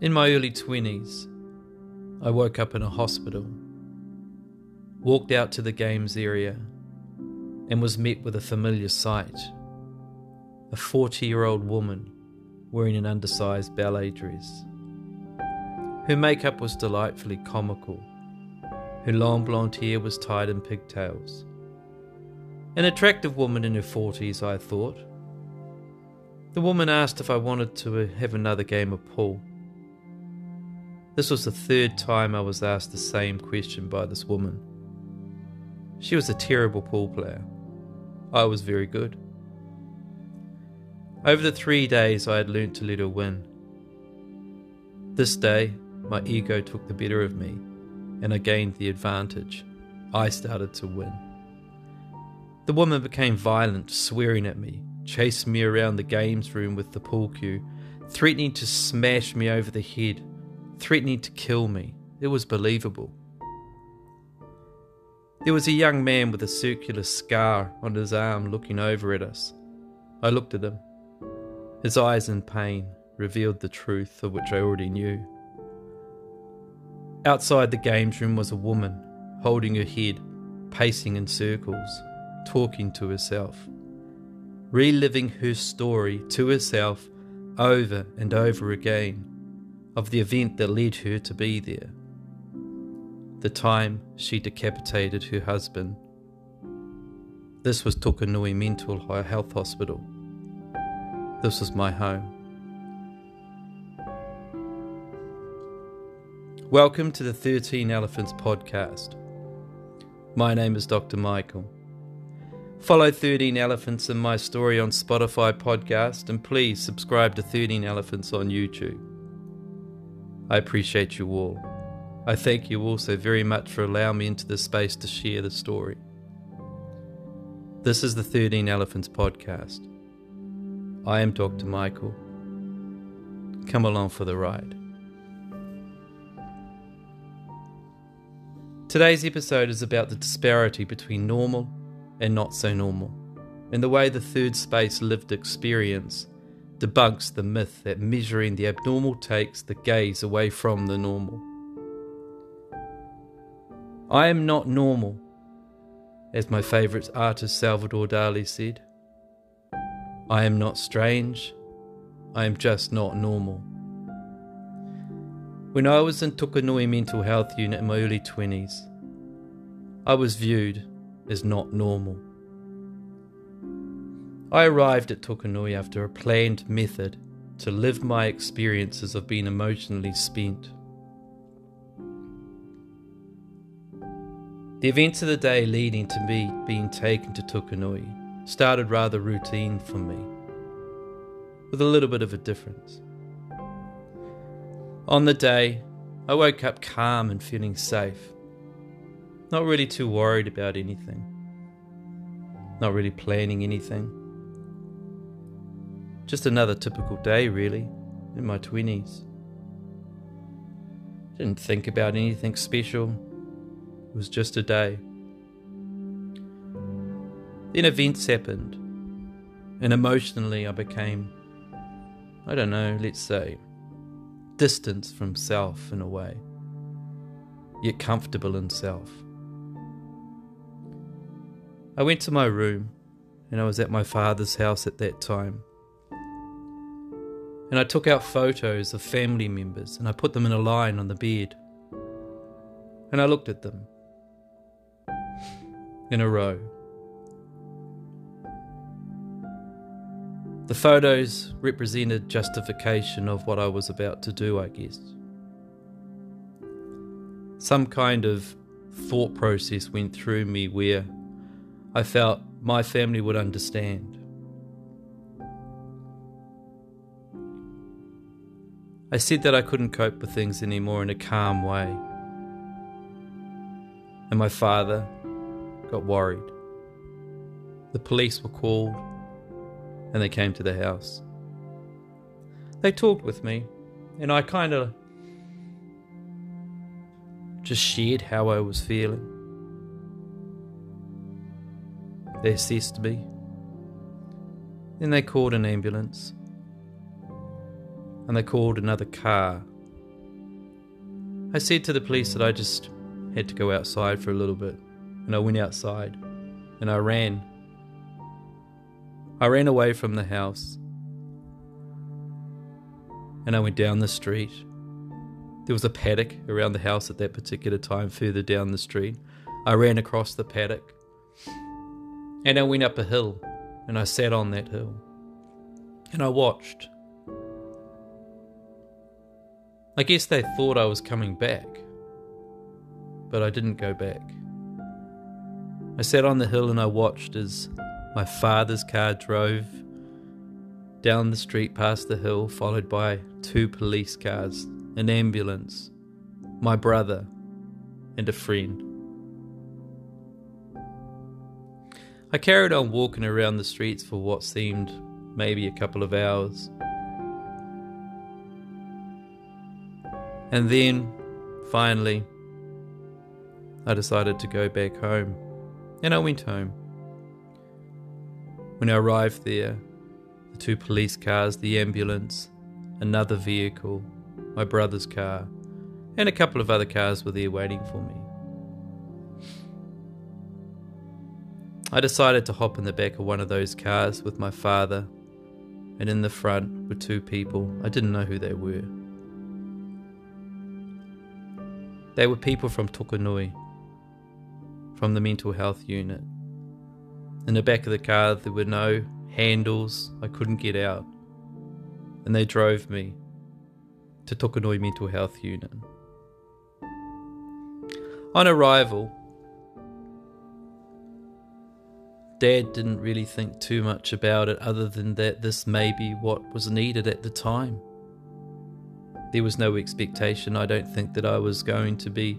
In my early 20s, I woke up in a hospital, walked out to the games area, and was met with a familiar sight a 40 year old woman wearing an undersized ballet dress. Her makeup was delightfully comical. Her long blonde hair was tied in pigtails. An attractive woman in her 40s, I thought. The woman asked if I wanted to have another game of pool. This was the third time I was asked the same question by this woman. She was a terrible pool player. I was very good. Over the three days, I had learnt to let her win. This day, my ego took the better of me, and I gained the advantage. I started to win. The woman became violent, swearing at me, chased me around the games room with the pool cue, threatening to smash me over the head, threatening to kill me. It was believable. There was a young man with a circular scar on his arm looking over at us. I looked at him. His eyes in pain revealed the truth of which I already knew. Outside the games room was a woman, holding her head, pacing in circles, talking to herself, reliving her story to herself over and over again of the event that led her to be there. The time she decapitated her husband. This was Tokanui Mental Health Hospital. This was my home. Welcome to the 13 Elephants podcast. My name is Dr. Micheal. Follow 13 Elephants and my story on Spotify podcast and please subscribe to 13 Elephants on YouTube. I appreciate you all. I thank you also very much for allowing me into this space to share the story. This is the 13 Elephants podcast. I am Dr. Micheal. Come along for the ride. Today's episode is about the disparity between normal and not so normal, and the way the third space lived experience debunks the myth that measuring the abnormal takes the gaze away from the normal. I am not normal, as my favourite artist Salvador Dali said. I am not strange, I am just not normal. When I was in Tokanui Mental Health Unit in my early 20s, I was viewed as not normal. I arrived at Tokanui after a planned method to live my experiences of being emotionally spent. The events of the day leading to me being taken to Tokanui started rather routine for me, with a little bit of a difference. On the day, I woke up calm and feeling safe, not really too worried about anything, not really planning anything. Just another typical day, really, in my 20s. Didn't think about anything special, it was just a day. Then events happened, and emotionally I became, I don't know, let's say, distance from self in a way, yet comfortable in self. I went to my room, and I was at my father's house at that time and I took out photos of family members and I put them in a line on the bed. And I looked at them in a row. The photos represented justification of what I was about to do, I guess. Some kind of thought process went through me where I felt my family would understand. I said that I couldn't cope with things anymore in a calm way. And my father got worried. The police were called and they came to the house. They talked with me and I kind of just shared how I was feeling. They assessed me. Then they called an ambulance and they called another car I said to the police that I just had to go outside for a little bit, and I went outside and I ran. I ran away from the house and I went down the street. There was a paddock around the house at that particular time, further down the street. I ran across the paddock and I went up a hill and I sat on that hill and I watched. I guess they thought I was coming back, but I didn't go back. I sat on the hill and I watched as my father's car drove down the street past the hill, followed by two police cars, an ambulance, my brother, and a friend. I carried on walking around the streets for what seemed maybe a couple of hours. And then, finally, I decided to go back home. And I went home. When I arrived there, the two police cars, the ambulance, another vehicle, my brother's car, and a couple of other cars were there waiting for me. I decided to hop in the back of one of those cars with my father, and in the front were two people. I didn't know who they were. They were people from Tokanui, from the mental health unit. In the back of the car, there were no handles, I couldn't get out. And they drove me to Tokanui Mental Health Unit. On arrival, Dad didn't really think too much about it other than that this may be what was needed at the time. There was no expectation, I don't think, that I was going to be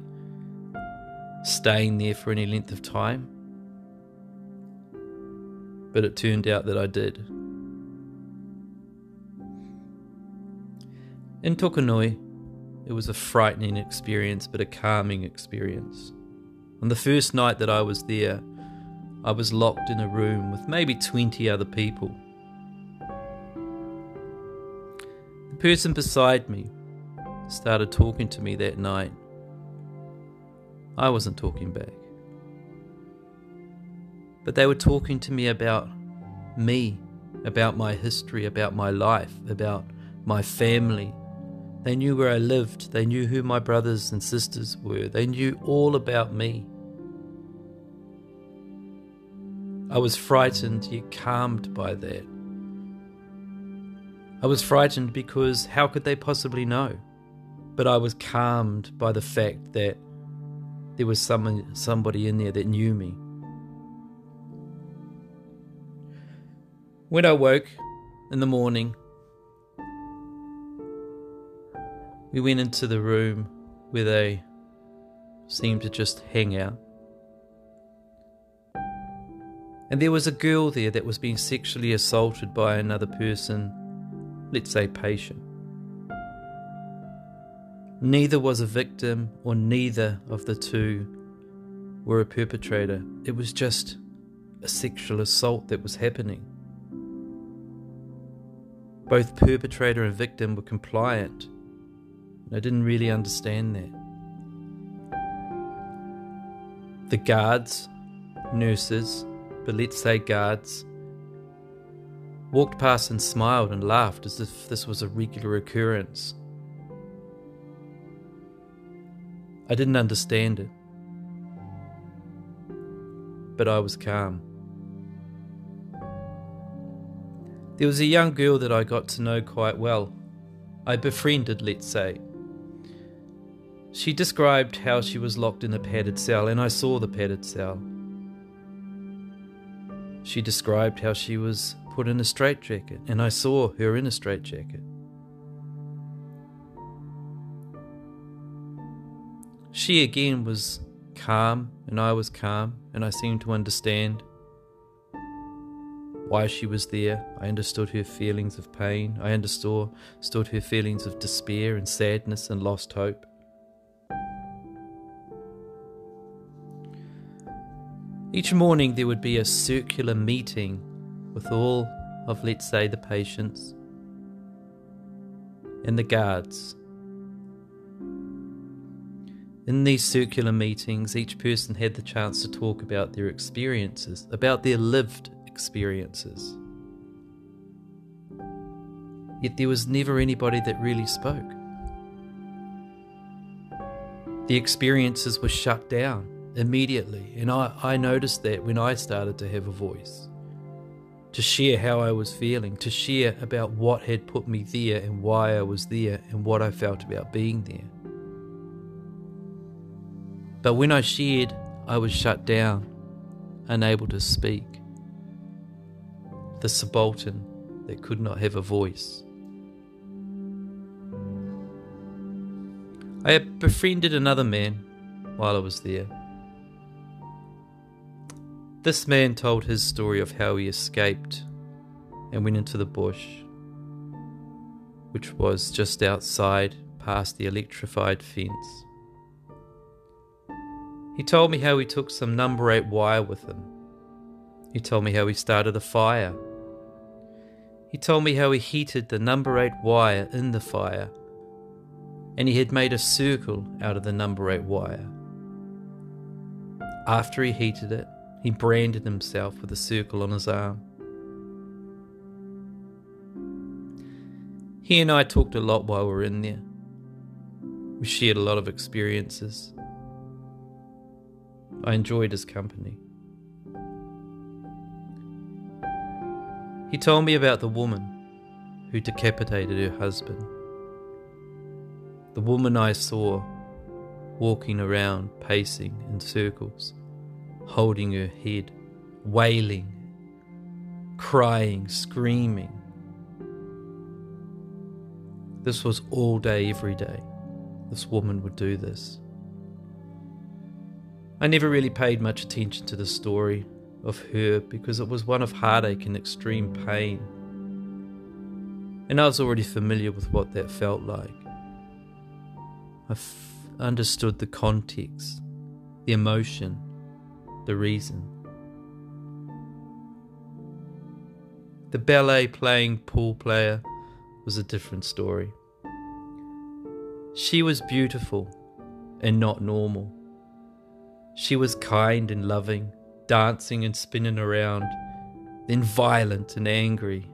staying there for any length of time. But it turned out that I did. In Tokanui, it was a frightening experience, but a calming experience. On the first night that I was there, I was locked in a room with maybe 20 other people. The person beside me started talking to me that night. I wasn't talking back. But they were talking to me about me, about my history, about my life, about my family. They knew where I lived. They knew who my brothers and sisters were. They knew all about me. I was frightened yet calmed by that. I was frightened because how could they possibly know? But I was calmed by the fact that there was someone, somebody in there that knew me. When I woke in the morning, we went into the room where they seemed to just hang out. And there was a girl there that was being sexually assaulted by another person, let's say patient. Neither was a victim, or neither of the two were a perpetrator. It was just a sexual assault that was happening. Both perpetrator and victim were compliant. I didn't really understand that. The guards, nurses, but let's say guards, walked past and smiled and laughed as if this was a regular occurrence. I didn't understand it, but I was calm. There was a young girl that I got to know quite well. I befriended, let's say. She described how she was locked in a padded cell, and I saw the padded cell. She described how she was put in a straitjacket, and I saw her in a straitjacket. She again was calm, and I was calm, and I seemed to understand why she was there. I understood her feelings of pain. I understood, her feelings of despair and sadness and lost hope. Each morning there would be a circular meeting with all of, let's say, the patients and the guards. In these circular meetings, each person had the chance to talk about their experiences, about their lived experiences. Yet there was never anybody that really spoke. The experiences were shut down immediately, and I, I noticed that when I started to have a voice to share how I was feeling, to share about what had put me there and why I was there and what I felt about being there. But when I shared, I was shut down, unable to speak. The subaltern that could not have a voice. I had befriended another man while I was there. This man told his story of how he escaped and went into the bush, which was just outside past the electrified fence. He told me how he took some number 8 wire with him. He told me how he started a fire. He told me how he heated the number 8 wire in the fire and he had made a circle out of the number 8 wire. After he heated it, he branded himself with a circle on his arm. He and I talked a lot while we were in there. We shared a lot of experiences. I enjoyed his company. He told me about the woman who decapitated her husband. The woman I saw walking around, pacing in circles holding her head, wailing, crying, screaming. This was all day, every day. This woman would do this. I never really paid much attention to the story of her because it was one of heartache and extreme pain. And I was already familiar with what that felt like. I f- understood the context, the emotion, the reason. The ballet playing pool player was a different story. She was beautiful and not normal. She was kind and loving, dancing and spinning around, then violent and angry.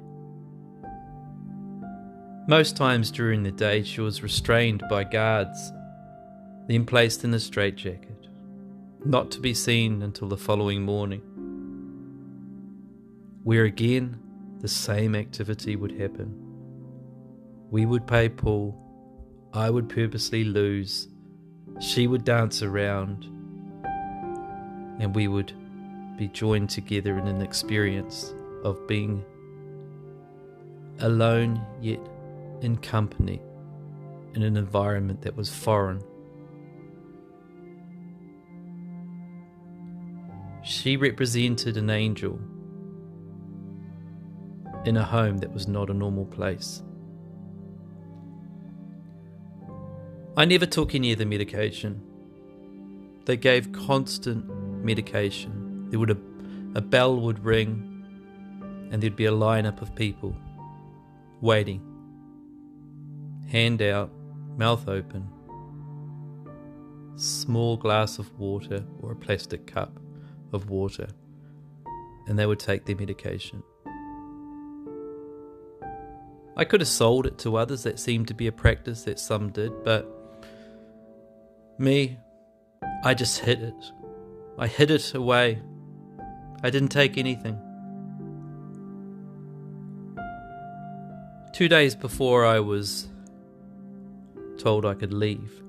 Most times during the day, she was restrained by guards, then placed in a straitjacket not to be seen until the following morning, where again the same activity would happen. We would play pool, I would purposely lose, she would dance around, and we would be joined together in an experience of being alone yet in company in an environment that was foreign She represented an angel in a home that was not a normal place. I never took any of the medication. They gave constant medication. There would a, a bell would ring and there'd be a lineup of people waiting. Hand out, mouth open. Small glass of water or a plastic cup of water and they would take their medication. I could have sold it to others, that seemed to be a practice that some did, but me, I just hid it. I hid it away. I didn't take anything. Two days before I was told I could leave,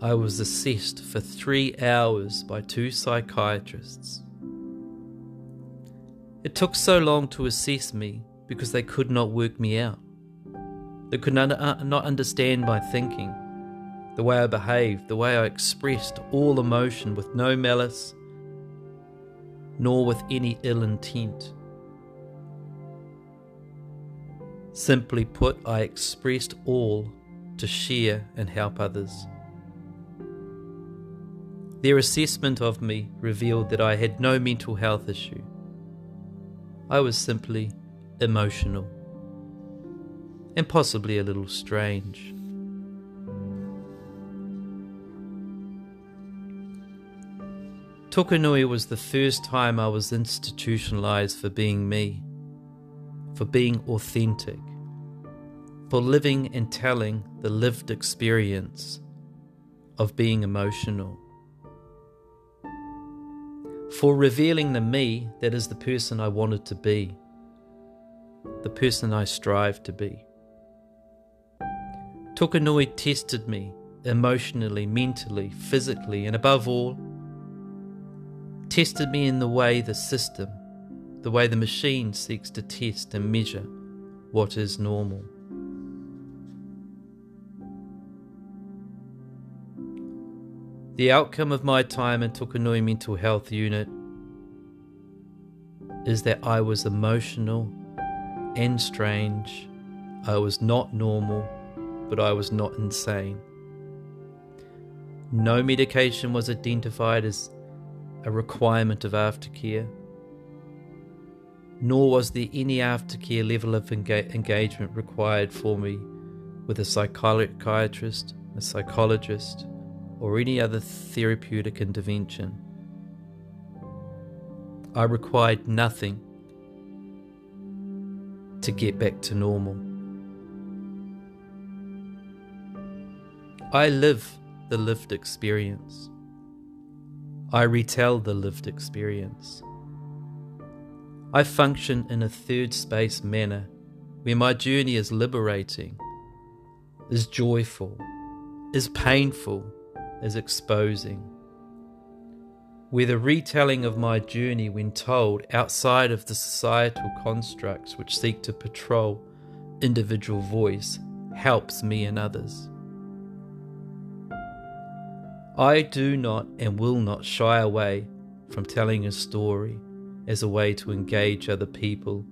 I was assessed for three hours by two psychiatrists. It took so long to assess me because they could not work me out. They could not, uh, not understand my thinking, the way I behaved, the way I expressed all emotion with no malice, nor with any ill intent. Simply put, I expressed all to share and help others. Their assessment of me revealed that I had no mental health issue. I was simply emotional and possibly a little strange. Tokanui was the first time I was institutionalized for being me, for being authentic, for living and telling the lived experience of being emotional, for revealing the me that is the person I wanted to be, the person I strive to be. Tokanui tested me emotionally, mentally, physically, and above all, tested me in the way the system, the way the machine seeks to test and measure what is normal. The outcome of my time in Tokanui Mental Health Unit is that I was emotional and strange. I was not normal, but I was not insane. No medication was identified as a requirement of aftercare, nor was there any aftercare level of enga- engagement required for me with a psychiatrist, a psychologist, or any other therapeutic intervention. I required nothing to get back to normal. I live the lived experience. I retell the lived experience. I function in a third space manner where my journey is liberating, is joyful, is painful, is exposing. Where the retelling of my journey, when told outside of the societal constructs which seek to patrol individual voice, helps me and others. I do not and will not shy away from telling a story as a way to engage other people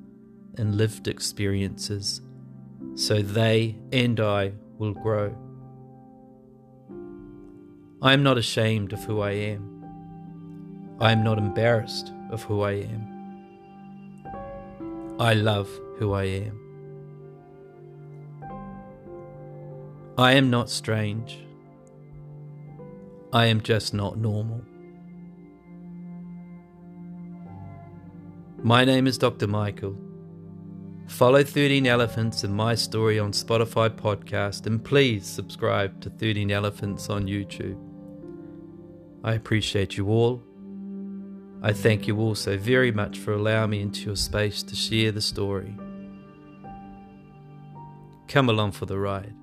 in lived experiences so they and I will grow. I am not ashamed of who I am. I am not embarrassed of who I am. I love who I am. I am not strange. I am just not normal. My name is Dr. Micheal. Follow 13 Elephants and my story on Spotify podcast and please subscribe to 13 Elephants on YouTube. I appreciate you all. I thank you also very much for allowing me into your space to share the story. Come along for the ride.